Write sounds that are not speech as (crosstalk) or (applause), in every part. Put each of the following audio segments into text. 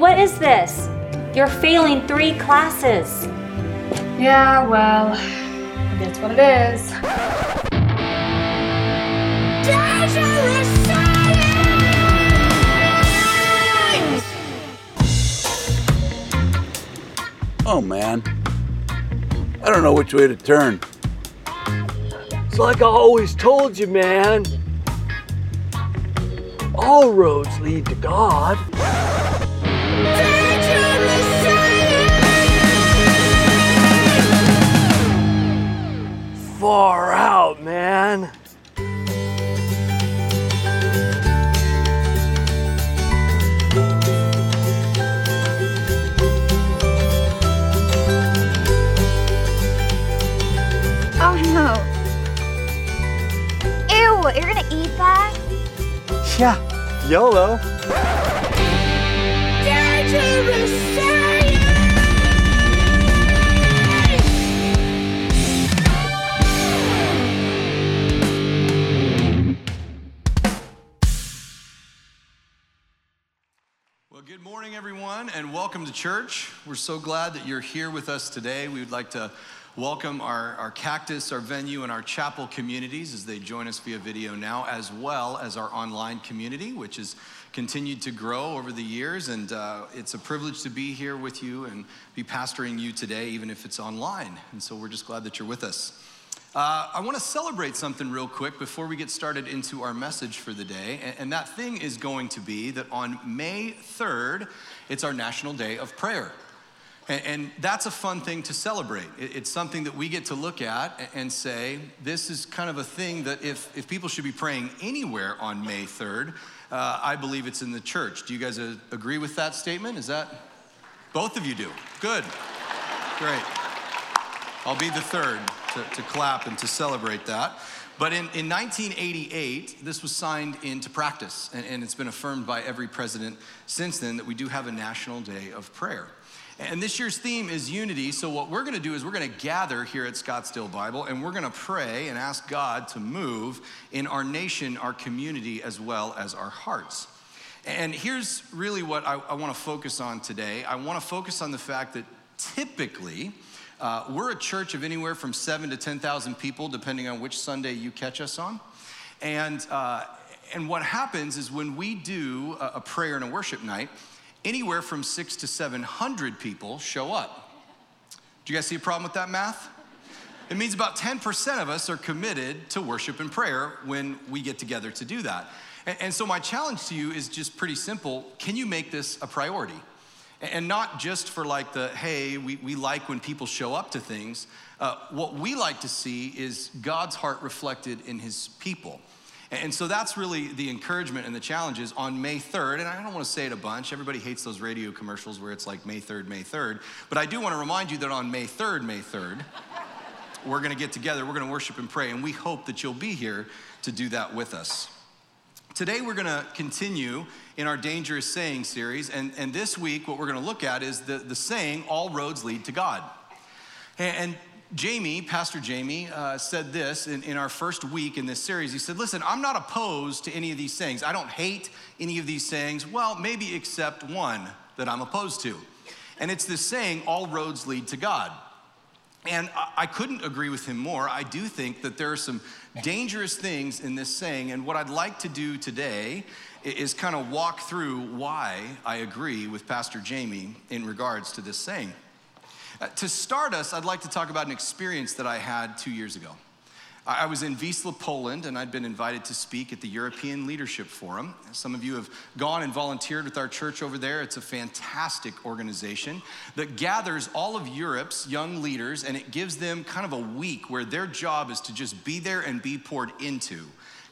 what is this? You're failing three classes. Yeah, well, that's what it is. Oh man, I don't know which way to turn. It's like I always told you, man. All roads lead to God. Far out, man. Oh no. Ew, you're gonna eat that? Yeah, YOLO. Well, good morning, everyone, and welcome to church. We're so glad that you're here with us today. We would like to welcome our, our Cactus, our venue, and our chapel communities as they join us via video now, as well as our online community, which has continued to grow over the years. And uh, it's a privilege to be here with you and be pastoring you today, even if it's online. And so we're just glad that you're with us. Uh, I want to celebrate something real quick before we get started into our message for the day. And, and that thing is going to be that on May 3rd, it's our National Day of Prayer. And, and that's a fun thing to celebrate. It, it's something that we get to look at and, say, this is kind of a thing that if, if people should be praying anywhere on May 3rd, uh, I believe it's in the church. Do you guys uh, agree with that statement? Is that? Both of you do. Good. Great. I'll be the third to, to clap and to celebrate that. But in, in 1988, this was signed into practice, and, and it's been affirmed by every president since then that we do have a National Day of Prayer. And this year's theme is unity. So, what we're going to do is we're going to gather here at Scottsdale Bible and we're going to pray and ask God to move in our nation, our community, as well as our hearts. And here's really what I, I want to focus on today I want to focus on the fact that typically, uh, we're a church of anywhere from seven to 10,000 people, depending on which Sunday you catch us on. And, uh, and what happens is when we do a, a prayer and a worship night, anywhere from six to 700 people show up. Do you guys see a problem with that math? It means about 10% of us are committed to worship and prayer when we get together to do that. And, and so, my challenge to you is just pretty simple can you make this a priority? And not just for like the, hey, we, we like when people show up to things. Uh, what we like to see is God's heart reflected in his people. And so that's really the encouragement and the challenges on May 3rd. And I don't want to say it a bunch. Everybody hates those radio commercials where it's like May 3rd, May 3rd. But I do want to remind you that on May 3rd, May 3rd, we're going to get together, we're going to worship and pray. And we hope that you'll be here to do that with us. Today, we're going to continue in our Dangerous Saying series. And, and this week, what we're going to look at is the, the saying, All roads lead to God. And, and Jamie, Pastor Jamie, uh, said this in, in our first week in this series. He said, Listen, I'm not opposed to any of these sayings. I don't hate any of these sayings. Well, maybe except one that I'm opposed to. And it's this saying, All roads lead to God. And I couldn't agree with him more. I do think that there are some dangerous things in this saying. And what I'd like to do today is kind of walk through why I agree with Pastor Jamie in regards to this saying. Uh, to start us, I'd like to talk about an experience that I had two years ago. I was in Wisla, Poland, and I'd been invited to speak at the European Leadership Forum. Some of you have gone and volunteered with our church over there. It's a fantastic organization that gathers all of Europe's young leaders, and it gives them kind of a week where their job is to just be there and be poured into.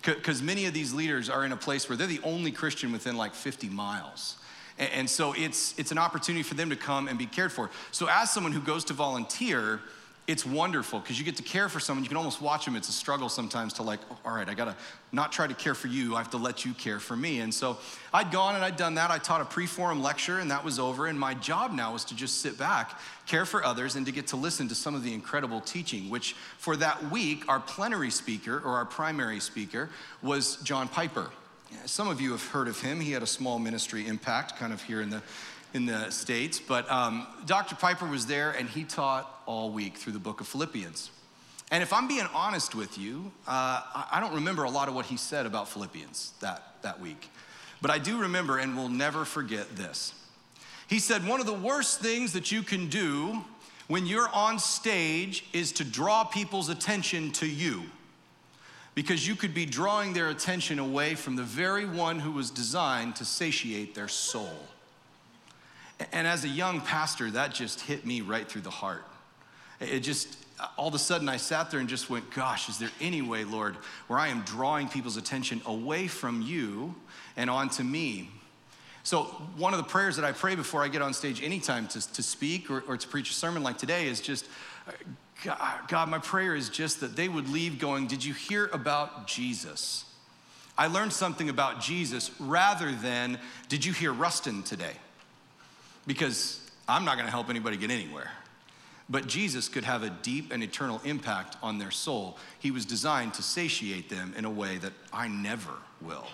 Because many of these leaders are in a place where they're the only Christian within like 50 miles. And so it's, it's an opportunity for them to come and be cared for. So, as someone who goes to volunteer, it's wonderful because you get to care for someone. You can almost watch them. It's a struggle sometimes to like, oh, all right, I gotta not try to care for you. I have to let you care for me. And so I'd gone and I'd done that. I taught a pre-forum lecture and that was over. And my job now was to just sit back, care for others, and to get to listen to some of the incredible teaching. Which for that week, our plenary speaker or our primary speaker was John Piper. Some of you have heard of him. He had a small ministry impact kind of here in the in the States, but um, Dr. Piper was there and he taught all week through the book of Philippians. And if I'm being honest with you, uh, I don't remember a lot of what he said about Philippians that, that week. But I do remember and will never forget this. He said, One of the worst things that you can do when you're on stage is to draw people's attention to you because you could be drawing their attention away from the very one who was designed to satiate their soul. And as a young pastor, that just hit me right through the heart. It just, all of a sudden, I sat there and just went, Gosh, is there any way, Lord, where I am drawing people's attention away from you and onto me? So, one of the prayers that I pray before I get on stage anytime to, to speak or, or to preach a sermon like today is just, uh, God, God, my prayer is just that they would leave going, Did you hear about Jesus? I learned something about Jesus rather than, Did you hear Rustin today? Because I'm not going to help anybody get anywhere. But Jesus could have a deep and eternal impact on their soul. He was designed to satiate them in a way that I never will.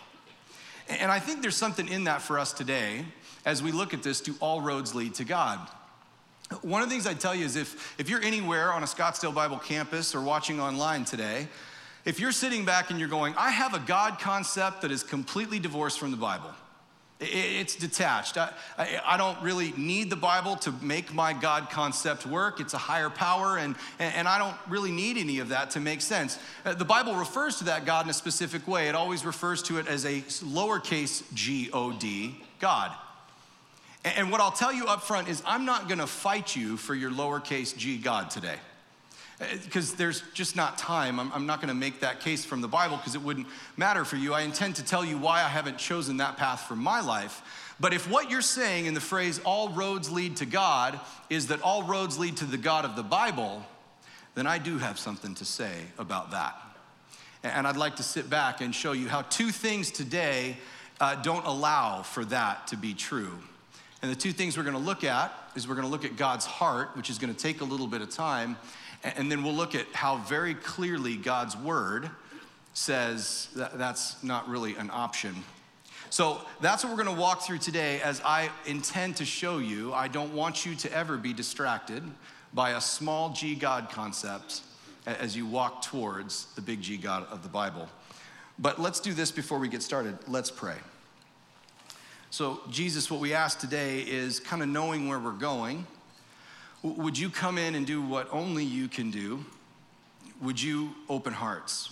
And I think there's something in that for us today as we look at this do all roads lead to God? One of the things I tell you is if, if you're anywhere on a Scottsdale Bible campus or watching online today, if you're sitting back and you're going, I have a God concept that is completely divorced from the Bible. It's detached. I, I, I, don't really need the Bible to make my God concept work. It's a higher power, and, and I don't really need any of that to make sense. Uh, the Bible refers to that God in a specific way. It always refers to it as a lowercase g O D, God. And what I'll tell you up front is I'm not gonna fight you for your lowercase g God today because there's just not time. I'm, I'm not going to make that case from the Bible because it wouldn't matter for you. I intend to tell you why I haven't chosen that path for my life. But if what you're saying in the phrase, all roads lead to God, is that all roads lead to the God of the Bible, then I do have something to say about that. And I'd like to sit back and show you how two things today uh, don't allow for that to be true. And the two things we're going to look at is we're going to look at God's heart, which is going to take a little bit of time, and then we'll look at how very clearly God's word says that that's not really an option. So that's what we're going to walk through today as I intend to show you. I don't want you to ever be distracted by a small g God concept as you walk towards the big G God of the Bible. But let's do this before we get started. Let's pray. So, Jesus, what we ask today is kind of knowing where we're going would you come in and do what only you can do? Would you open hearts?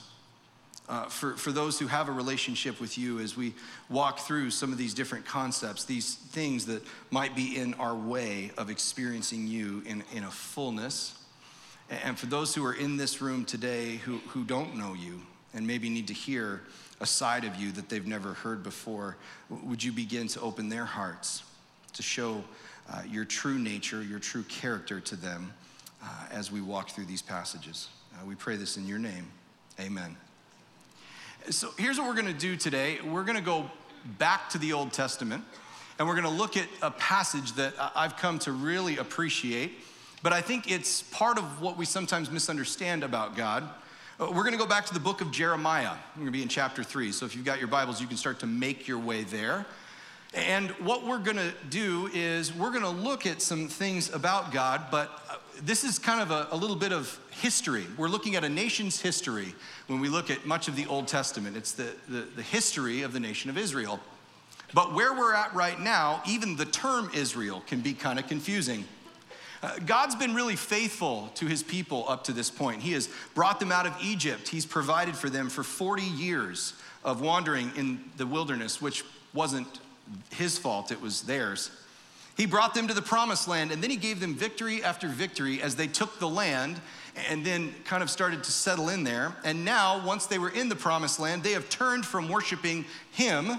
Uh, for, for those who have a relationship with you as we walk through some of these different concepts, these things that might be in our way of experiencing you in, in a fullness. And for those who are in this room today who, who don't know you and maybe need to hear a side of you that they've never heard before, would you begin to open their hearts to show uh, your true nature, your true character to them uh, as we walk through these passages. Uh, we pray this in your name. Amen. So here's what we're going to do today we're going to go back to the Old Testament and we're going to look at a passage that I've come to really appreciate, but I think it's part of what we sometimes misunderstand about God. Uh, we're going to go back to the book of Jeremiah. We're going to be in chapter 3. So if you've got your Bibles, you can start to make your way there. And what we're gonna do is we're gonna look at some things about God, but uh, this is kind of a, a, little bit of history. We're looking at a nation's history when we look at much of the Old Testament. It's the, the, the history of the nation of Israel. But where we're at right now, even the term Israel can be kind of confusing. Uh, God's been really faithful to his people up to this point. He has brought them out of Egypt. He's provided for them for 40 years of wandering in the wilderness, which wasn't his fault, it was theirs. He brought them to the promised land, and then he gave them victory after victory as they took the land and then kind of started to settle in there. And now, once they were in the promised land, they have turned from worshiping him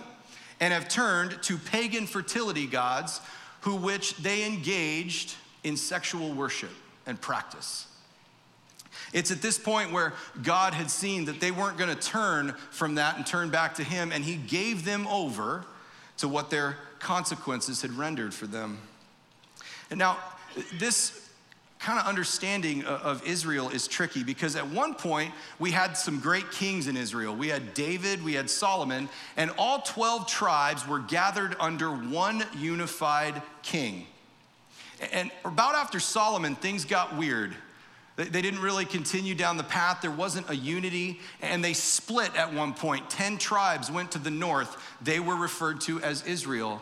and have turned to pagan fertility gods, who which they engaged in sexual worship and practice. It's at this point where God had seen that they weren't going to turn from that and turn back to him, and he gave them over to what their consequences had rendered for them. And now, this kind of understanding of Israel is tricky because at one point we had some great kings in Israel. We had David, we had Solomon, and all 12 tribes were gathered under one unified king. And about after Solomon, things got weird. They didn't really continue down the path. There wasn't a unity, and they split at one point. Ten tribes went to the north. They were referred to as Israel.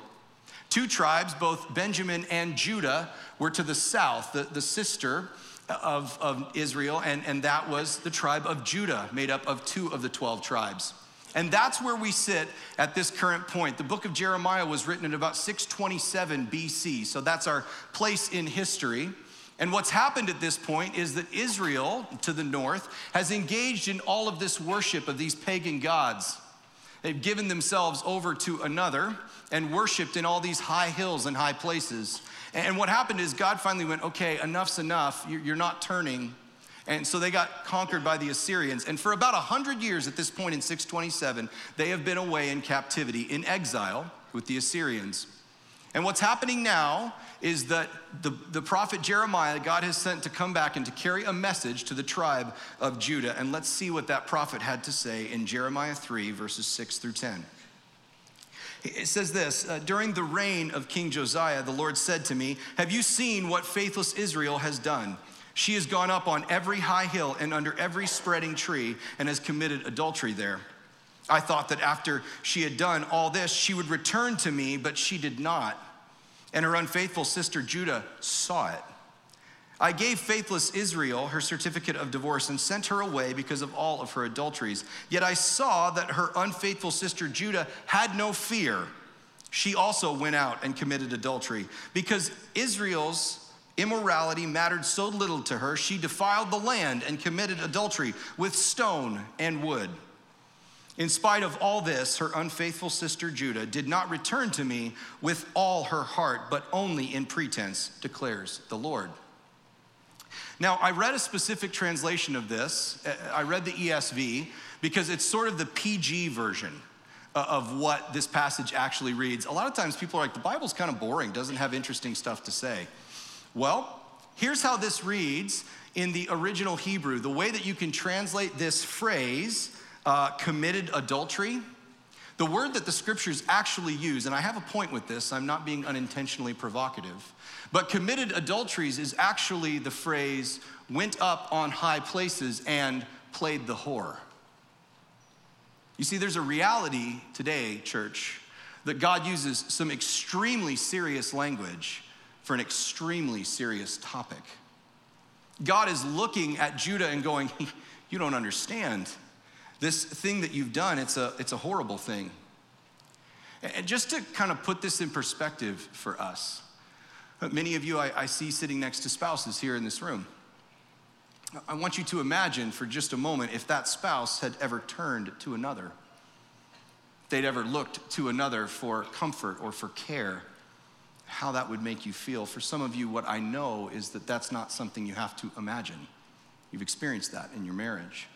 Two tribes, both Benjamin and Judah, were to the south, the, the sister of, of Israel, and, and that was the tribe of Judah, made up of two of the 12 tribes. And that's where we sit at this current point. The book of Jeremiah was written in about 627 BC, so that's our place in history. And what's happened at this point is that Israel to the north has engaged in all of this worship of these pagan gods. They've given themselves over to another and worshiped in all these high hills and high places. And what happened is God finally went, okay, enough's enough. You're not turning. And so they got conquered by the Assyrians. And for about 100 years at this point in 627, they have been away in captivity, in exile with the Assyrians. And what's happening now is that the, the prophet Jeremiah, God has sent to come back and to carry a message to the tribe of Judah. And let's see what that prophet had to say in Jeremiah 3, verses 6 through 10. It says this uh, During the reign of King Josiah, the Lord said to me, Have you seen what faithless Israel has done? She has gone up on every high hill and under every spreading tree and has committed adultery there. I thought that after she had done all this, she would return to me, but she did not. And her unfaithful sister Judah saw it. I gave faithless Israel her certificate of divorce and sent her away because of all of her adulteries. Yet I saw that her unfaithful sister Judah had no fear. She also went out and committed adultery. Because Israel's immorality mattered so little to her, she defiled the land and committed adultery with stone and wood. In spite of all this, her unfaithful sister Judah did not return to me with all her heart, but only in pretense, declares the Lord. Now, I read a specific translation of this. Uh, I read the ESV because it's sort of the PG version uh, of what this passage actually reads. A lot of times people are like, the Bible's kind of boring, doesn't have interesting stuff to say. Well, here's how this reads in the original Hebrew. The way that you can translate this phrase, uh, committed adultery, the word that the scriptures actually use, and I have a point with this, I'm not being unintentionally provocative, but committed adulteries is actually the phrase went up on high places and played the whore. You see, there's a reality today, church, that God uses some extremely serious language for an extremely serious topic. God is looking at Judah and going, (laughs) You don't understand. This thing that you've done, it's a, it's a horrible thing. And just to kind of put this in perspective for us, many of you I, I see sitting next to spouses here in this room. I want you to imagine for just a moment if that spouse had ever turned to another, they'd ever looked to another for comfort or for care, how that would make you feel. For some of you, what I know is that that's not something you have to imagine. You've experienced that in your marriage.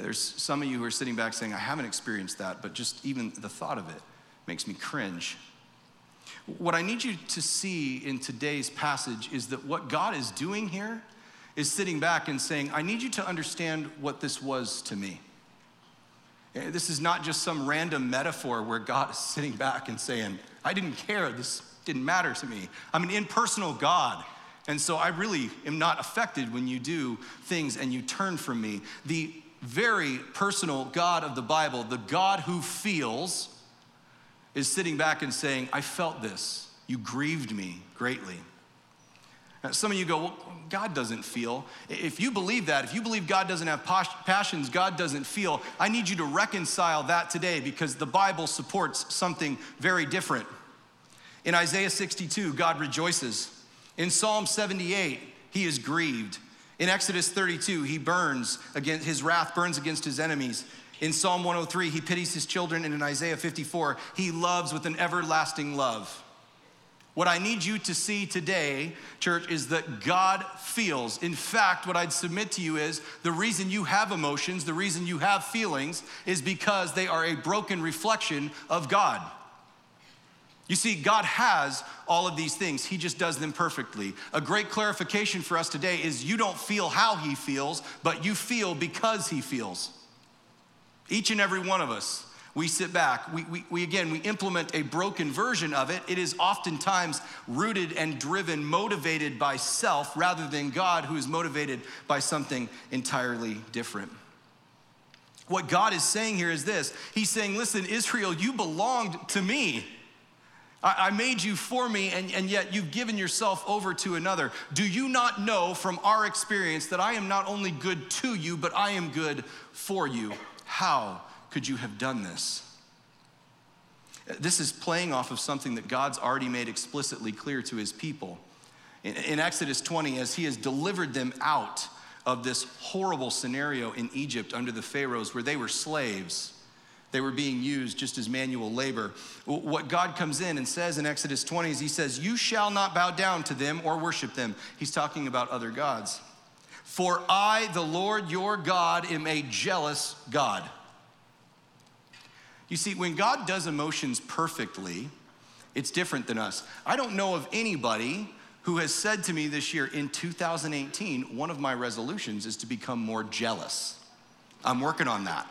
There's some of you who are sitting back saying, I haven't experienced that, but just even the thought of it makes me cringe. What I need you to see in today's passage is that what God is doing here is sitting back and saying, I need you to understand what this was to me. Eh, this is not just some random metaphor where God is sitting back and saying, I didn't care, this didn't matter to me. I'm an impersonal God. And so I really am not affected when you do things and you turn from me. The very personal God of the Bible, the God who feels, is sitting back and saying, I felt this. You grieved me greatly. Now, some of you go, well, God doesn't feel. If you believe that, if you believe God doesn't have passions, God doesn't feel, I need you to reconcile that today because the Bible supports something very different. In Isaiah 62, God rejoices. In Psalm 78, he is grieved. In Exodus 32, he burns against his wrath burns against his enemies. In Psalm 103, he pities his children, and in Isaiah 54, he loves with an everlasting love. What I need you to see today, church, is that God feels. In fact, what I'd submit to you is the reason you have emotions, the reason you have feelings, is because they are a broken reflection of God. You see, God has all of these things, He just does them perfectly. A great clarification for us today is you don't feel how He feels, but you feel because He feels. Each and every one of us, we sit back. We, we, we, again, we implement a broken version of it. It is oftentimes rooted and driven, motivated by self rather than God, who is motivated by something entirely different. What God is saying here is this He's saying, Listen, Israel, you belonged to me. I made you for me, and, and yet you've given yourself over to another. Do you not know from our experience that I am not only good to you, but I am good for you? How could you have done this? This is playing off of something that God's already made explicitly clear to his people. In, in Exodus 20, as he has delivered them out of this horrible scenario in Egypt under the Pharaohs where they were slaves, they were being used just as manual labor. What God comes in and says in Exodus 20 is He says, You shall not bow down to them or worship them. He's talking about other gods. For I, the Lord your God, am a jealous God. You see, when God does emotions perfectly, it's different than us. I don't know of anybody who has said to me this year in 2018, one of my resolutions is to become more jealous. I'm working on that.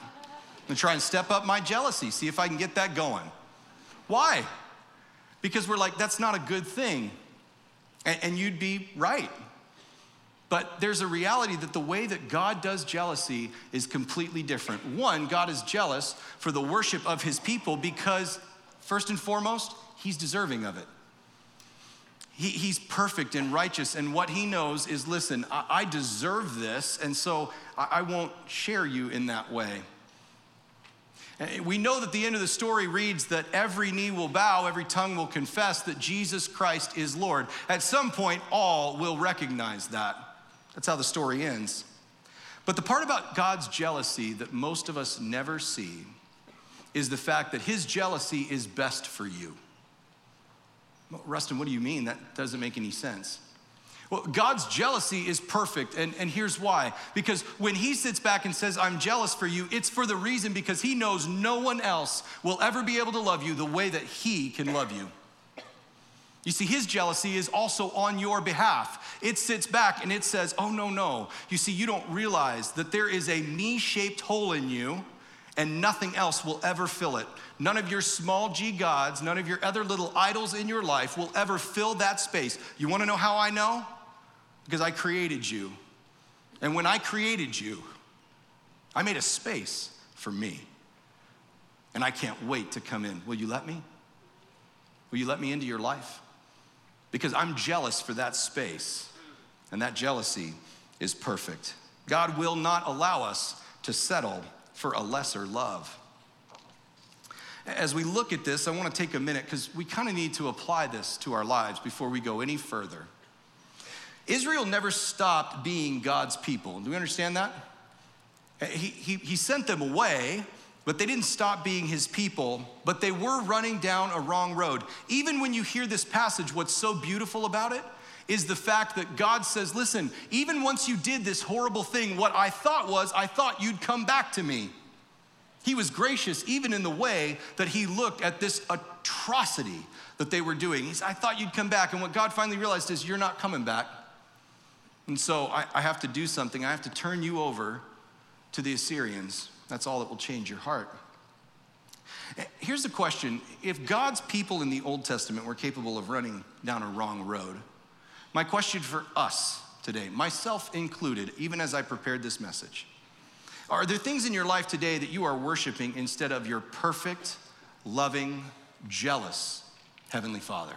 Gonna try and step up my jealousy, see if I can get that going. Why? Because we're like, that's not a good thing. And, and you'd be right. But there's a reality that the way that God does jealousy is completely different. One, God is jealous for the worship of his people because, first and foremost, he's deserving of it. He, he's perfect and righteous, and what he knows is listen, I, I deserve this, and so I, I won't share you in that way. Eh, we know that the end of the story reads that every knee will bow, every tongue will confess that Jesus Christ is Lord. At some point, all will recognize that. That's how the story ends. But the part about God's jealousy that most of us never see is the fact that his jealousy is best for you. Well, Rustin, what do you mean? That doesn't make any sense. Well, God's jealousy is perfect, and, and here's why. Because when He sits back and says, I'm jealous for you, it's for the reason because He knows no one else will ever be able to love you the way that He can love you. You see, his jealousy is also on your behalf. It sits back and it says, Oh, no, no. You see, you don't realize that there is a knee shaped hole in you and nothing else will ever fill it. None of your small g gods, none of your other little idols in your life will ever fill that space. You wanna know how I know? Because I created you. And when I created you, I made a space for me. And I can't wait to come in. Will you let me? Will you let me into your life? because I'm jealous for that space, and that jealousy is perfect. God will not allow us to settle for a lesser love. As we look at this, I want to take a minute because we kind of need to apply this to our lives before we go any further. Israel never stopped being God's people. Do we understand that? Eh, he, he, he sent them away, but they didn't stop being his people, but they were running down a wrong road. Even when you hear this passage, what's so beautiful about it is the fact that God says, Listen, even once you did this horrible thing, what I thought was, I thought you'd come back to me. He was gracious even in the way that he looked at this atrocity that they were doing. He said, I thought you'd come back. And what God finally realized is, You're not coming back. And so I, I have to do something. I have to turn you over to the Assyrians. That's all that will change your heart. Eh, here's the question if God's people in the Old Testament were capable of running down a wrong road, my question for us today, myself included, even as I prepared this message, are there things in your life today that you are worshiping instead of your perfect, loving, jealous Heavenly Father?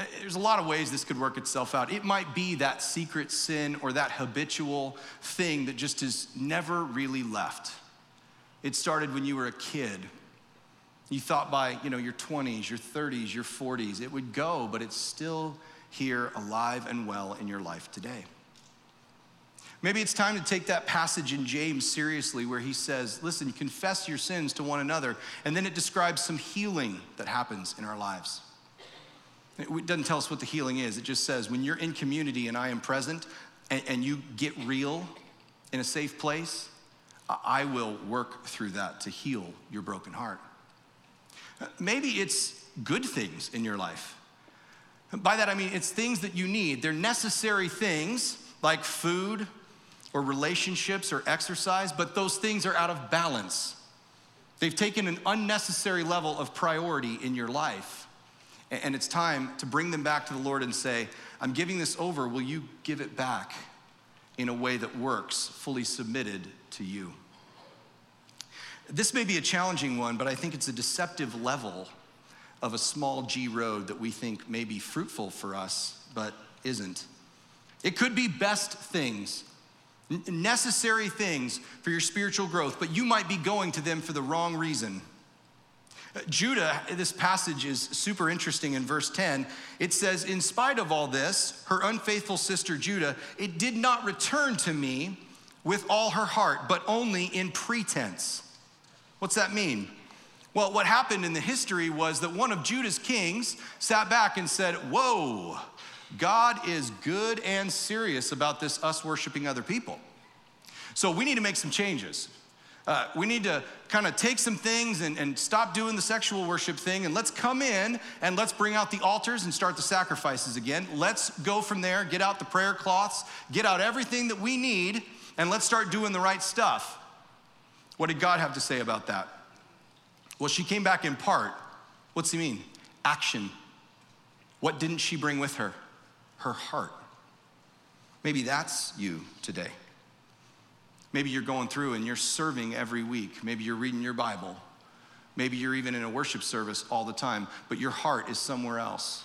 Uh, there's a lot of ways this could work itself out. It might be that secret sin or that habitual thing that just has never really left. It started when you were a kid. You thought by, you know, your 20s, your 30s, your 40s, it would go, but it's still here alive and well in your life today. Maybe it's time to take that passage in James seriously where he says, listen, confess your sins to one another, and then it describes some healing that happens in our lives. It doesn't tell us what the healing is. It just says when you're in community and I am present and, and you get real in a safe place, I will work through that to heal your broken heart. Uh, maybe it's good things in your life. By that, I mean it's things that you need. They're necessary things like food or relationships or exercise, but those things are out of balance. They've taken an unnecessary level of priority in your life. And it's time to bring them back to the Lord and say, I'm giving this over. Will you give it back in a way that works, fully submitted to you? This may be a challenging one, but I think it's a deceptive level of a small G road that we think may be fruitful for us, but isn't. It could be best things, necessary things for your spiritual growth, but you might be going to them for the wrong reason. Judah, this passage is super interesting in verse 10. It says, In spite of all this, her unfaithful sister Judah, it did not return to me with all her heart, but only in pretense. What's that mean? Well, what happened in the history was that one of Judah's kings sat back and said, Whoa, God is good and serious about this us worshiping other people. So we need to make some changes. Uh, we need to kind of take some things and, and stop doing the sexual worship thing and let's come in and let's bring out the altars and start the sacrifices again. Let's go from there, get out the prayer cloths, get out everything that we need, and let's start doing the right stuff. What did God have to say about that? Well, she came back in part. What's he mean? Action. What didn't she bring with her? Her heart. Maybe that's you today. Maybe you're going through and you're serving every week. Maybe you're reading your Bible. Maybe you're even in a worship service all the time, but your heart is somewhere else.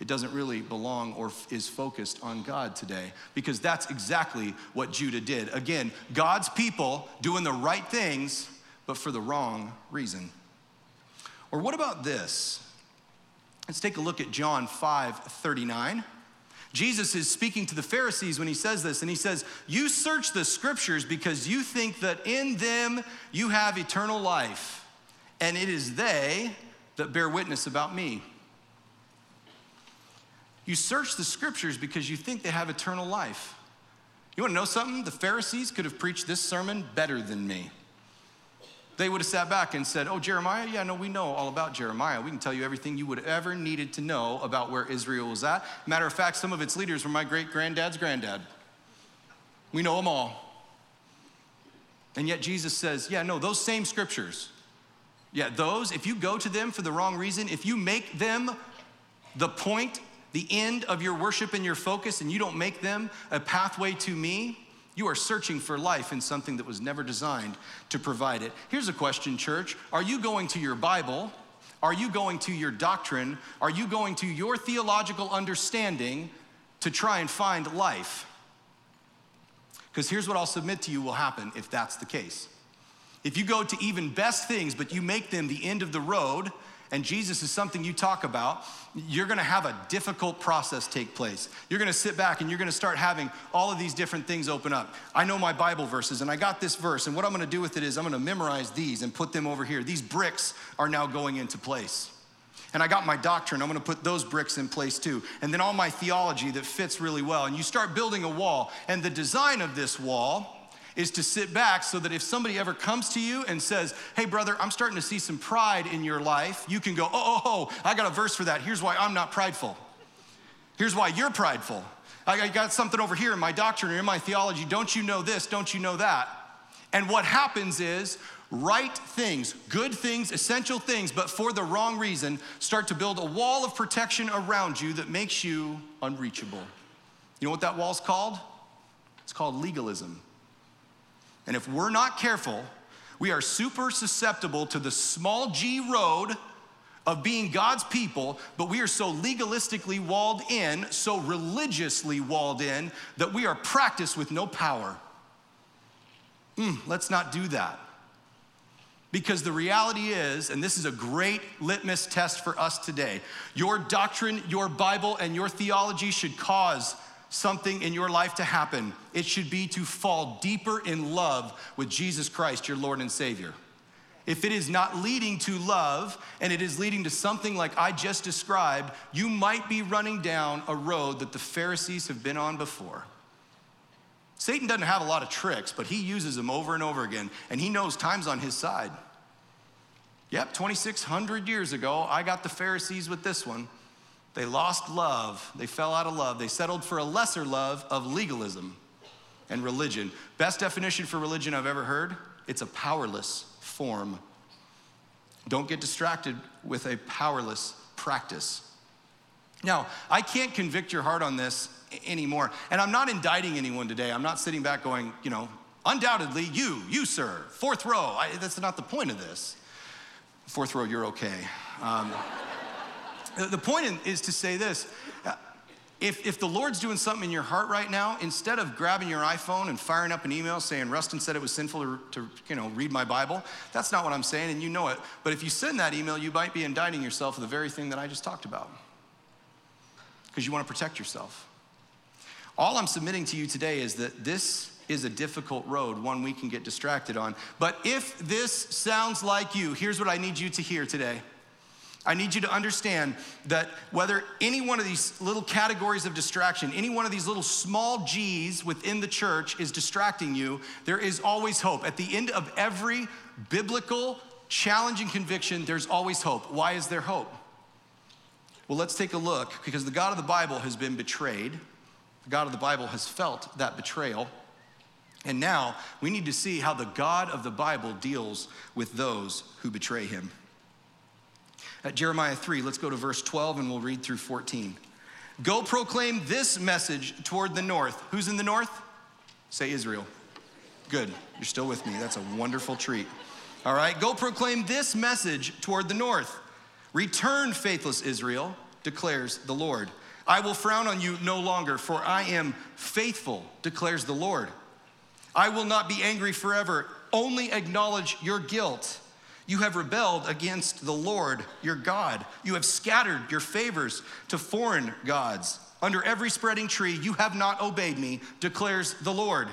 It doesn't really belong or is focused on God today because that's exactly what Judah did. Again, God's people doing the right things, but for the wrong reason. Or what about this? Let's take a look at John 5 39. Jesus is speaking to the Pharisees when he says this, and he says, You search the scriptures because you think that in them you have eternal life, and it is they that bear witness about me. You search the scriptures because you think they have eternal life. You wanna know something? The Pharisees could have preached this sermon better than me they would have sat back and said, Oh, Jeremiah, yeah, no, we know all about Jeremiah. We can tell you everything you would ever needed to know about where Israel was at. Matter of fact, some of its leaders were my great granddad's granddad. We know them all. And yet Jesus says, Yeah, no, those same scriptures, yeah, those, if you go to them for the wrong reason, if you make them the point, the end of your worship and your focus, and you don't make them a pathway to me, you are searching for life in something that was never designed to provide it. Here's a question, church Are you going to your Bible? Are you going to your doctrine? Are you going to your theological understanding to try and find life? Because here's what I'll submit to you will happen if that's the case. If you go to even best things, but you make them the end of the road, and Jesus is something you talk about, you're gonna have a difficult process take place. You're gonna sit back and you're gonna start having all of these different things open up. I know my Bible verses and I got this verse, and what I'm gonna do with it is I'm gonna memorize these and put them over here. These bricks are now going into place. And I got my doctrine, I'm gonna put those bricks in place too. And then all my theology that fits really well. And you start building a wall, and the design of this wall is to sit back so that if somebody ever comes to you and says, Hey, brother, I'm starting to see some pride in your life, you can go, Oh, oh, oh, I got a verse for that. Here's why I'm not prideful. Here's why you're prideful. I got something over here in my doctrine or in my theology. Don't you know this? Don't you know that? And what happens is, right things, good things, essential things, but for the wrong reason, start to build a wall of protection around you that makes you unreachable. You know what that wall's called? It's called legalism. And if we're not careful, we are super susceptible to the small g road of being God's people, but we are so legalistically walled in, so religiously walled in, that we are practiced with no power. Mm, let's not do that. Because the reality is, and this is a great litmus test for us today, your doctrine, your Bible, and your theology should cause something in your life to happen, it should be to fall deeper in love with Jesus Christ, your Lord and Savior. If it is not leading to love and it is leading to something like I just described, you might be running down a road that the Pharisees have been on before. Satan doesn't have a lot of tricks, but he uses them over and over again, and he knows time's on his side. Yep, 2,600 years ago, I got the Pharisees with this one. They lost love. They fell out of love. They settled for a lesser love of legalism and religion. Best definition for religion I've ever heard it's a powerless form. Don't get distracted with a powerless practice. Now, I can't convict your heart on this anymore. And I'm not indicting anyone today. I'm not sitting back going, you know, undoubtedly, you, you, sir, fourth row. I, that's not the point of this. Fourth row, you're okay. Um, the point is to say this uh, if, if the Lord's doing something in your heart right now, instead of grabbing your iPhone and firing up an email saying, Rustin said it was sinful to, to, you know, read my Bible, that's not what I'm saying, and you know it. But if you send that email, you might be indicting yourself of the very thing that I just talked about. Because you want to protect yourself. All I'm submitting to you today is that this is a difficult road, one we can get distracted on. But if this sounds like you, here's what I need you to hear today. I need you to understand that whether any one of these little categories of distraction, any one of these little small G's within the church is distracting you, there is always hope. At the end of every biblical challenging conviction, there's always hope. Why is there hope? Well, let's take a look because the God of the Bible has been betrayed. The God of the Bible has felt that betrayal. And now we need to see how the God of the Bible deals with those who betray him. At Jeremiah 3, let's go to verse 12 and we'll read through 14. Go proclaim this message toward the north. Who's in the north? Say Israel. Good. You're still with me. That's a wonderful treat. All right. Go proclaim this message toward the north. Return, faithless Israel, declares the Lord. I will frown on you no longer, for I am faithful, declares the Lord. I will not be angry forever, only acknowledge your guilt. You have rebelled against the Lord your God. You have scattered your favors to foreign gods. Under every spreading tree, you have not obeyed me, declares the Lord.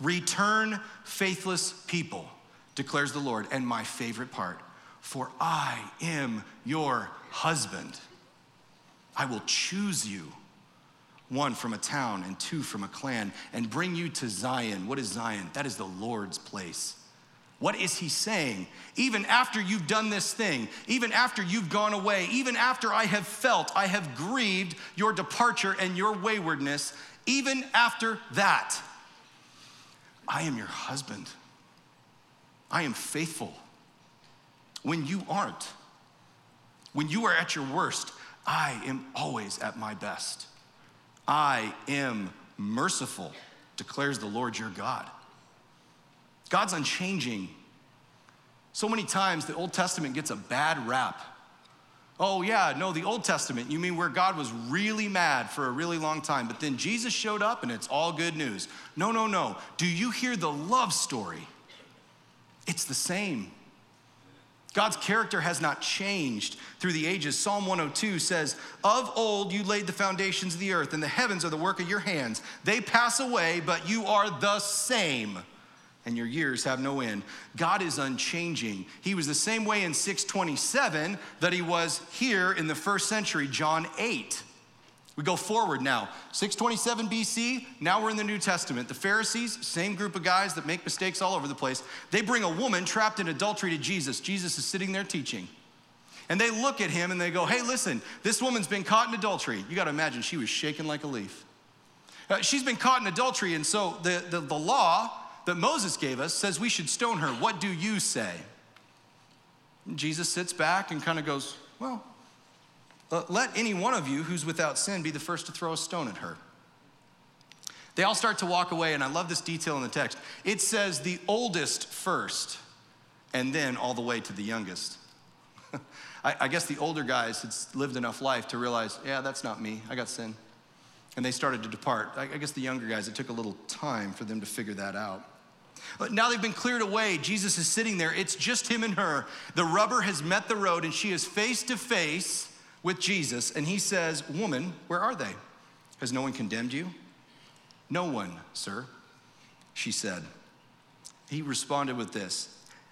Return, faithless people, declares the Lord. And my favorite part, for I am your husband. I will choose you, one from a town and two from a clan, and bring you to Zion. What is Zion? That is the Lord's place what is he saying? Even after you've done this thing, even after you've gone away, even after I have felt, I have grieved your departure and your waywardness, even after that, I am your husband. I am faithful. When you aren't, when you are at your worst, I am always at my best. I am merciful, declares the Lord your God. God's unchanging. So many times the Old Testament gets a bad rap. Oh, yeah, no, the Old Testament, you mean where God was really mad for a really long time, but then Jesus showed up and it's all good news. No, no, no. Do you hear the love story? It's the same. God's character has not changed through the ages. Psalm 102 says, Of old you laid the foundations of the earth, and the heavens are the work of your hands. They pass away, but you are the same and your years have no end. God is unchanging. He was the same way in 627 that he was here in the first century, John 8. We go forward now. 627 BC, now we're in the New Testament. The Pharisees, same group of guys that make mistakes all over the place, they bring a woman trapped in adultery to Jesus. Jesus is sitting there teaching. And they look at him and they go, Hey, listen, this woman's been caught in adultery. You got to imagine she was shaking like a leaf. Uh, she's been caught in adultery, and so the, the, the law that Moses gave us says we should stone her. What do you say? And Jesus sits back and kind of goes, Well, uh, let any one of you who's without sin be the first to throw a stone at her. They all start to walk away, and I love this detail in the text. It says the oldest first, and then all the way to the youngest. (laughs) I, I guess the older guys had lived enough life to realize, yeah, that's not me. I got sin. And they started to depart. I, I guess the younger guys, it took a little time for them to figure that out. Now they've been cleared away. Jesus is sitting there. It's just him and her. The rubber has met the road, and she is face to face with Jesus. And he says, Woman, where are they? Has no one condemned you? No one, sir, she said. He responded with this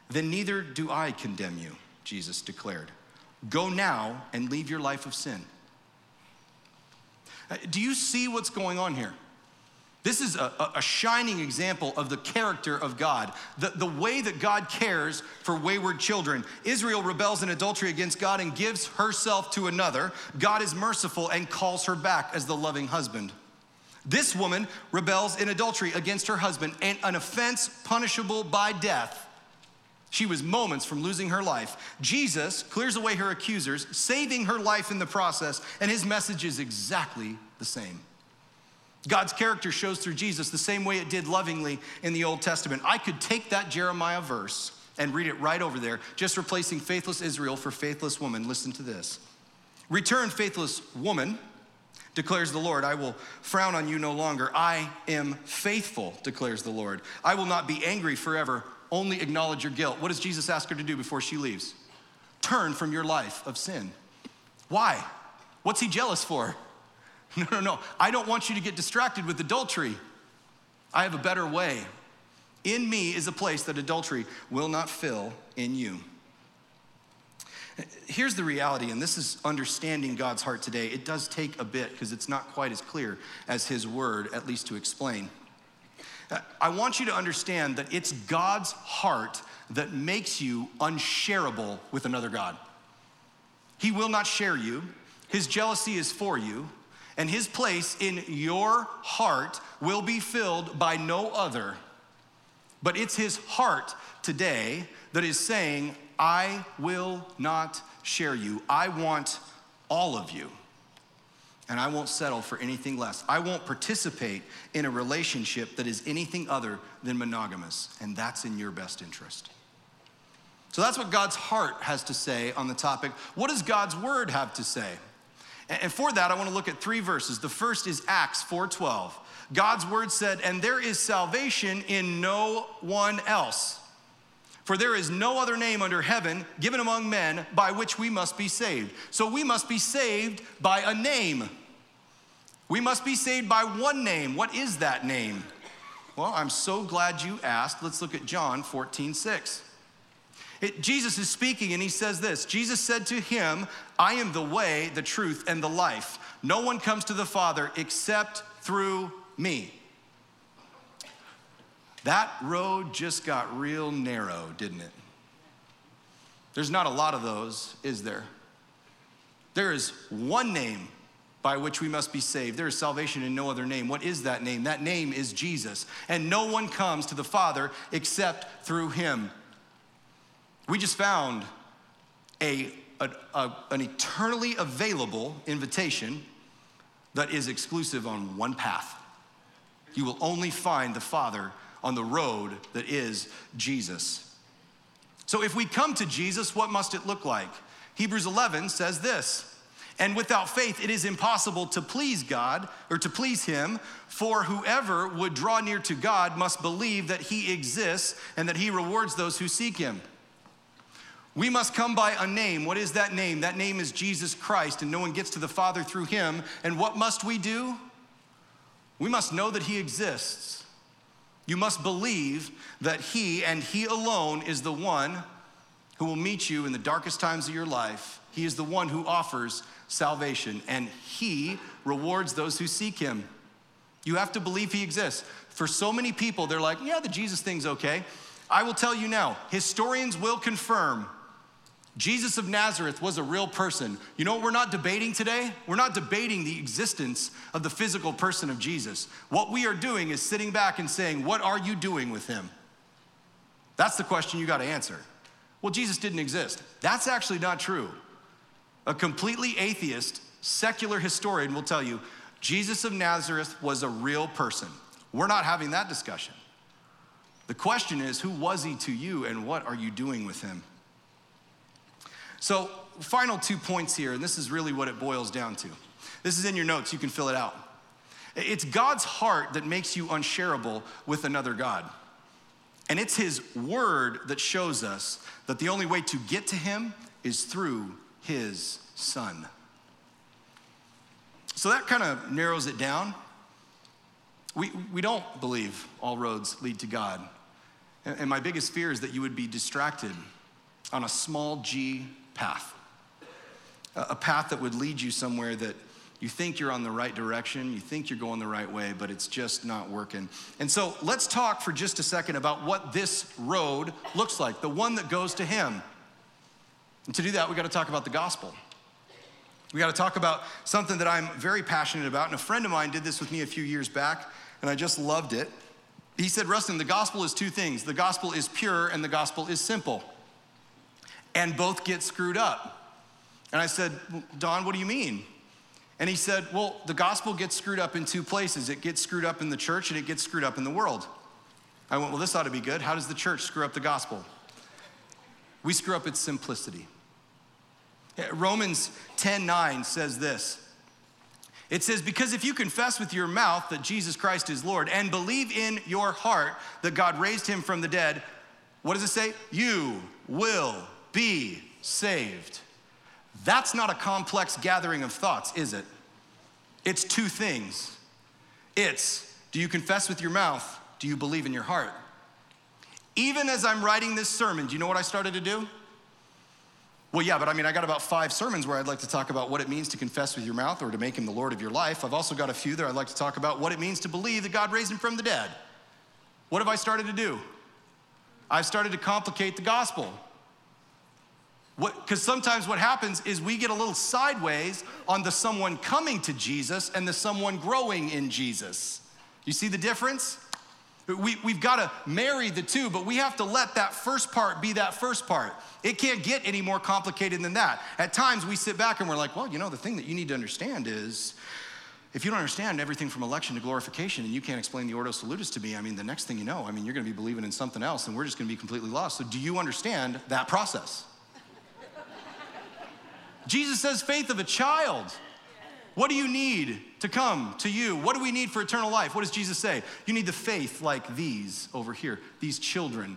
Then neither do I condemn you, Jesus declared. Go now and leave your life of sin. Uh, do you see what's going on here? This is a, a, shining example of the character of God, the, the way that God cares for wayward children. Israel rebels in adultery against God and gives herself to another. God is merciful and calls her back as the loving husband. This woman rebels in adultery against her husband, and an offense punishable by death. She was moments from losing her life. Jesus clears away her accusers, saving her life in the process, and his message is exactly the same. God's character shows through Jesus the same way it did lovingly in the Old Testament. I could take that Jeremiah verse and read it right over there, just replacing faithless Israel for faithless woman. Listen to this Return, faithless woman, declares the Lord. I will frown on you no longer. I am faithful, declares the Lord. I will not be angry forever. Only acknowledge your guilt. What does Jesus ask her to do before she leaves? Turn from your life of sin. Why? What's he jealous for? (laughs) No, no, no. I don't want you to get distracted with adultery. I have a better way. In me is a place that adultery will not fill in you. Here's the reality, and this is understanding God's heart today. It does take a bit because it's not quite as clear as His word, at least to explain. I want you to understand that it's God's heart that makes you unshareable with another God. He will not share you, His jealousy is for you and his place in your heart will be filled by no other. But it's his heart today that is saying, I will not share you. I want all of you. And I won't settle for anything less. I won't participate in a relationship that is anything other than monogamous. And that's in your best interest. So that's what God's heart has to say on the topic. What does God's word have to say? And for that, I want to look at three verses. The first is Acts 4:12. God's word said, "And there is salvation in no one else. For there is no other name under heaven given among men by which we must be saved." So we must be saved by a name. We must be saved by one name. What is that name? Well, I'm so glad you asked. Let's look at John 14:6. It, Jesus is speaking and he says this Jesus said to him, I am the way, the truth, and the life. No one comes to the Father except through me. That road just got real narrow, didn't it? There's not a lot of those, is there? There is one name by which we must be saved. There is salvation in no other name. What is that name? That name is Jesus. And no one comes to the Father except through him. We just found a, a, a, an eternally available invitation that is exclusive on one path. You will only find the Father on the road that is Jesus. So if we come to Jesus, what must it look like? Hebrews 11 says this. And without faith, it is impossible to please God or to please Him, for whoever would draw near to God must believe that He exists and that He rewards those who seek Him. We must come by a name. What is that name? That name is Jesus Christ, and no one gets to the Father through him. And what must we do? We must know that he exists. You must believe that he and he alone is the one who will meet you in the darkest times of your life. He is the one who offers salvation, and he rewards those who seek him. You have to believe he exists. For so many people, they're like, yeah, the Jesus thing's okay. I will tell you now, historians will confirm Jesus of Nazareth was a real person. You know what we're not debating today? We're not debating the existence of the physical person of Jesus. What we are doing is sitting back and saying, What are you doing with him? That's the question you got to answer. Well, Jesus didn't exist. That's actually not true. A completely atheist, secular historian will tell you Jesus of Nazareth was a real person. We're not having that discussion. The question is, who was he to you and what are you doing with him? So, final two points here, and this is really what it boils down to. This is in your notes, you can fill it out. It's God's heart that makes you unshareable with another God. And it's His word that shows us that the only way to get to Him is through His Son. So that kind of narrows it down. We, we don't believe all roads lead to God. And my biggest fear is that you would be distracted on a small g path, a path that would lead you somewhere that You think you're on the right direction, you think you're going the right way, but it's just not working. And so let's talk for just a second about what this road looks like, the one that goes to Him. And to do that, we got to talk about the gospel. We got to talk about something that I'm very passionate about. And a friend of mine did this with me a few years back, and I just loved it. He said, Rustin, the gospel is two things the gospel is pure, and the gospel is simple. And both get screwed up. And I said, Don, what do you mean? And he said, Well, the gospel gets screwed up in two places it gets screwed up in the church, and it gets screwed up in the world. I went, Well, this ought to be good. How does the church screw up the gospel? We screw up its simplicity. Romans 10 9 says this. It says, Because if you confess with your mouth that Jesus Christ is Lord and believe in your heart that God raised him from the dead, what does it say? You will be saved. That's not a complex gathering of thoughts, is it? It's two things. It's do you confess with your mouth? Do you believe in your heart? Even as I'm writing this sermon, do you know what I started to do? Well, yeah, but I mean, I got about five sermons where I'd like to talk about what it means to confess with your mouth or to make him the Lord of your life. I've also got a few there I'd like to talk about what it means to believe that God raised him from the dead. What have I started to do? I've started to complicate the gospel. Because sometimes what happens is we get a little sideways on the someone coming to Jesus and the someone growing in Jesus. You see the difference? We, we've got to marry the two, but we have to let that first part be that first part. It can't get any more complicated than that. At times we sit back and we're like, well, you know, the thing that you need to understand is if you don't understand everything from election to glorification and you can't explain the Ordo Salutis to me, I mean, the next thing you know, I mean, you're going to be believing in something else and we're just going to be completely lost. So, do you understand that process? Jesus says, faith of a child. What do you need to come to you? What do we need for eternal life? What does Jesus say? You need the faith like these over here, these children.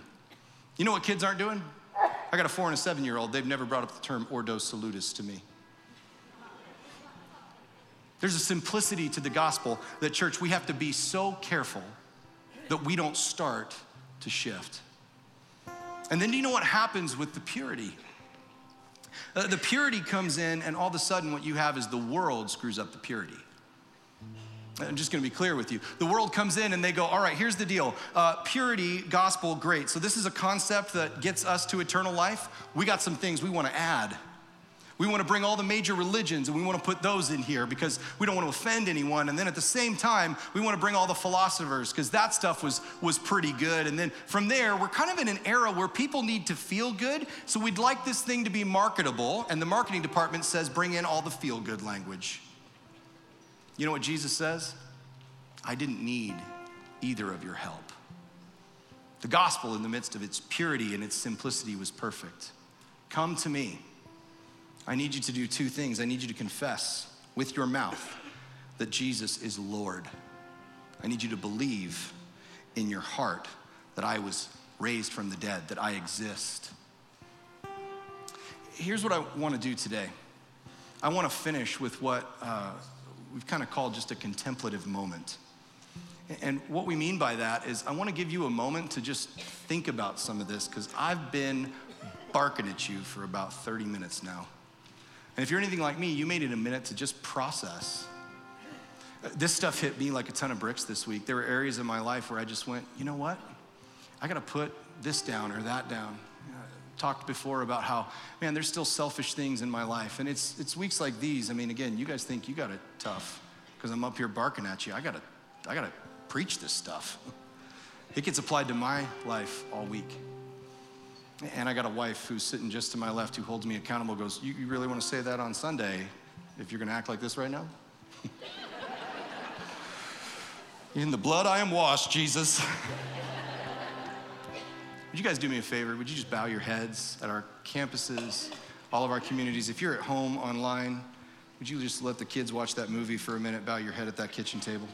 You know what kids aren't doing? I got a four and a seven year old. They've never brought up the term Ordo Salutis to me. There's a simplicity to the gospel that, church, we have to be so careful that we don't start to shift. And then do you know what happens with the purity? Uh, the purity comes in, and all of a sudden, what you have is the world screws up the purity. I'm just gonna be clear with you. The world comes in and they go, all right, here's the deal. Uh, purity, gospel, great. So, this is a concept that gets us to eternal life. We got some things we wanna add. We want to bring all the major religions and we want to put those in here because we don't want to offend anyone. And then at the same time, we want to bring all the philosophers because that stuff was, was pretty good. And then from there, we're kind of in an era where people need to feel good. So we'd like this thing to be marketable. And the marketing department says, bring in all the feel good language. You know what Jesus says? I didn't need either of your help. The gospel, in the midst of its purity and its simplicity, was perfect. Come to me. I need you to do two things. I need you to confess with your mouth that Jesus is Lord. I need you to believe in your heart that I was raised from the dead, that I exist. Here's what I want to do today I want to finish with what uh, we've kind of called just a contemplative moment. And what we mean by that is, I want to give you a moment to just think about some of this because I've been barking at you for about 30 minutes now. And if you're anything like me, you made it a minute to just process. This stuff hit me like a ton of bricks this week. There were areas in my life where I just went, you know what? I got to put this down or that down. I talked before about how, man, there's still selfish things in my life. And it's, it's weeks like these. I mean, again, you guys think you got it tough because I'm up here barking at you. I got to I got to preach this stuff. It gets applied to my life all week. And I got a wife who's sitting just to my left who holds me accountable, goes, You, you really want to say that on Sunday if you're going to act like this right now? (laughs) In the blood I am washed, Jesus. (laughs) Would you guys do me a favor? Would you just bow your heads at our campuses, all of our communities? If you're at home online, would you just let the kids watch that movie for a minute, bow your head at that kitchen table?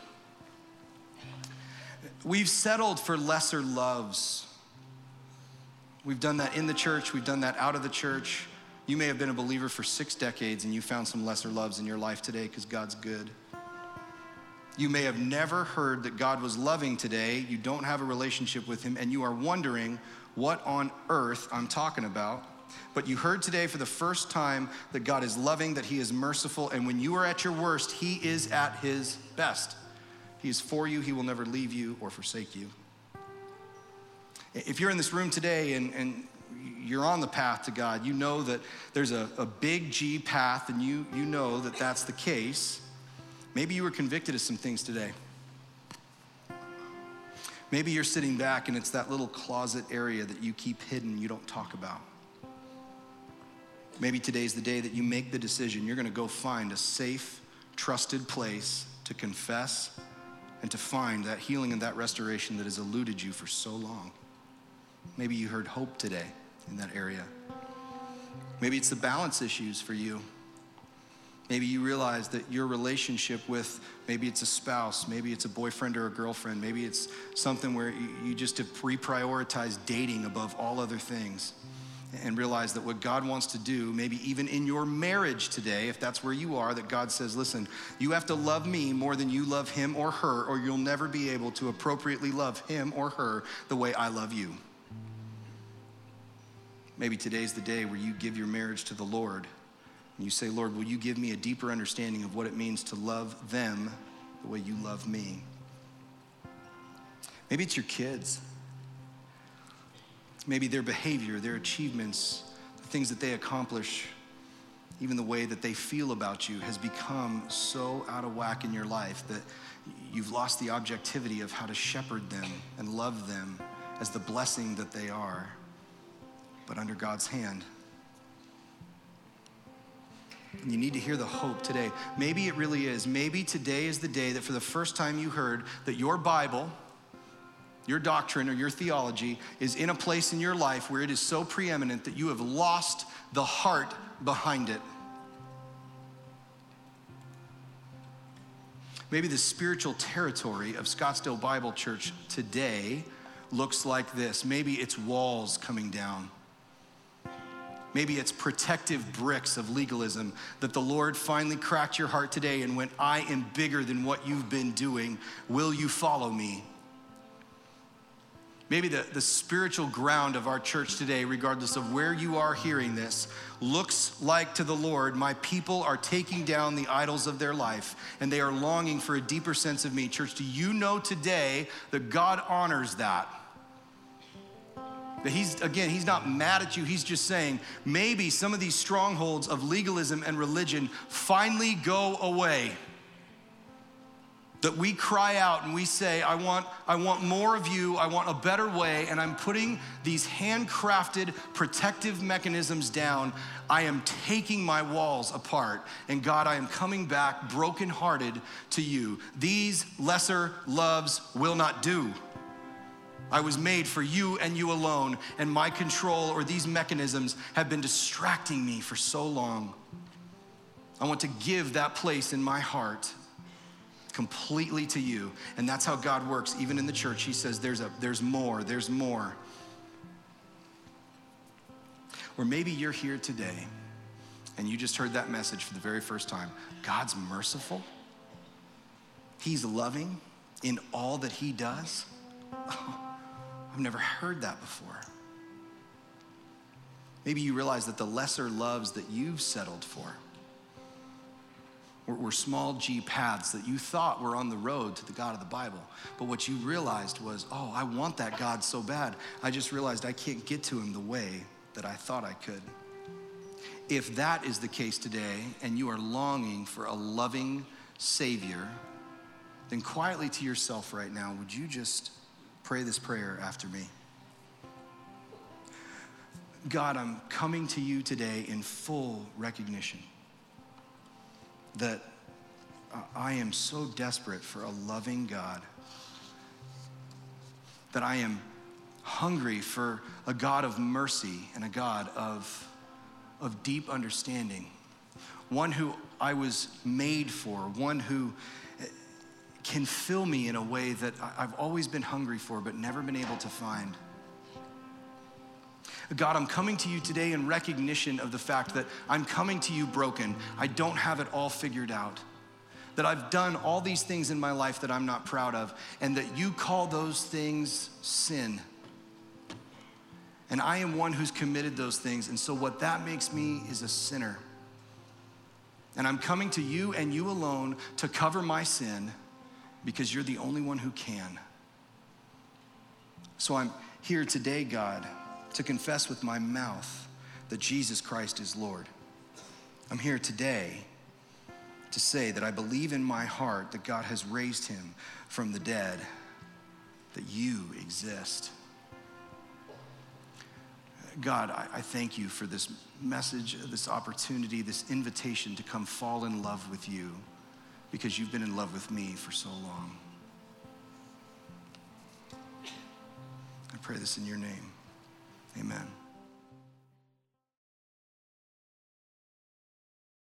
We've settled for lesser loves We've done that in the church, we've done that out of the church. You may have been a believer for six decades and you found some lesser loves in your life today because God's good. You may have never heard that God was loving today. You don't have a relationship with Him, and you are wondering what on earth I'm talking about. But you heard today for the first time that God is loving, that He is merciful, and when you are at your worst, He is at His best. He is for you, He will never leave you or forsake you. If you're in this room today and, and you're on the path to God, you know that there's a, a big G path, and you, you know that that's the case. Maybe you were convicted of some things today. Maybe you're sitting back and it's that little closet area that you keep hidden, you don't talk about. Maybe today's the day that you make the decision. You're going to go find a safe, trusted place to confess and to find that healing and that restoration that has eluded you for so long. Maybe you heard hope today in that area. Maybe it's the balance issues for you. Maybe you realize that your relationship with maybe it's a spouse, maybe it's a boyfriend or a girlfriend, maybe it's something where you just have reprioritized dating above all other things and realize that what God wants to do, maybe even in your marriage today, if that's where you are, that God says, listen, you have to love me more than you love him or her, or you'll never be able to appropriately love him or her the way I love you. Maybe today's the day where you give your marriage to the Lord and you say, Lord, will you give me a deeper understanding of what it means to love them the way you love me? Maybe it's your kids. Maybe their behavior, their achievements, the things that they accomplish, even the way that they feel about you has become so out of whack in your life that you've lost the objectivity of how to shepherd them and love them as the blessing that they are, but under God's hand. And you need to hear the hope today. Maybe it really is. Maybe today is the day that for the first time you heard that your Bible, your doctrine or your theology is in a place in your life where it is so preeminent that you have lost the heart behind it. Maybe the spiritual territory of Scottsdale Bible Church today looks like this. Maybe it's walls coming down. Maybe it's protective bricks of legalism that the Lord finally cracked your heart today and went, I am bigger than what you've been doing. Will you follow me? Maybe the, the spiritual ground of our church today, regardless of where you are hearing this, looks like to the Lord, my people are taking down the idols of their life and they are longing for a deeper sense of me. Church, do you know today that God honors that? That he's, again, he's not mad at you. He's just saying maybe some of these strongholds of legalism and religion finally go away that we cry out and we say, I want, I want more of you, I want a better way, and I'm putting these handcrafted protective mechanisms down. I am taking my walls apart, and God, I am coming back brokenhearted to you. These lesser loves will not do. I was made for you and you alone, and my control or these mechanisms have been distracting me for so long. I want to give that place in my heart completely to you. And that's how God works, even in the church. He says, there's, a, there's more, there's more. Or maybe you're here today and you just heard that message for the very first time. God's merciful, He's loving in all that He does. (laughs) I've never heard that before. Maybe you realize that the lesser loves that you've settled for were, were small g paths that you thought were on the road to the God of the Bible. But what you realized was, oh, I want that God so bad. I just realized I can't get to him the way that I thought I could. If that is the case today and you are longing for a loving Savior, then quietly to yourself right now, would you just pray this prayer after me? God, I'm coming to you today in full recognition that uh, I am so desperate for a loving God, that I am hungry for a God of mercy and a God of, of deep understanding, one who I was made for, one who can fill me in a way that I've always been hungry for but never been able to find. God, I'm coming to you today in recognition of the fact that I'm coming to you broken. I don't have it all figured out. That I've done all these things in my life that I'm not proud of, and that you call those things sin. And I am one who's committed those things. And so, what that makes me is a sinner. And I'm coming to you and you alone to cover my sin because you're the only one who can. So, I'm here today, God, to confess with my mouth that Jesus Christ is Lord. I'm here today to say that I believe in my heart that God has raised him from the dead, that you exist. God, I, thank you for this message, this opportunity, this invitation to come fall in love with you because you've been in love with me for so long. I pray this in your name. Amen.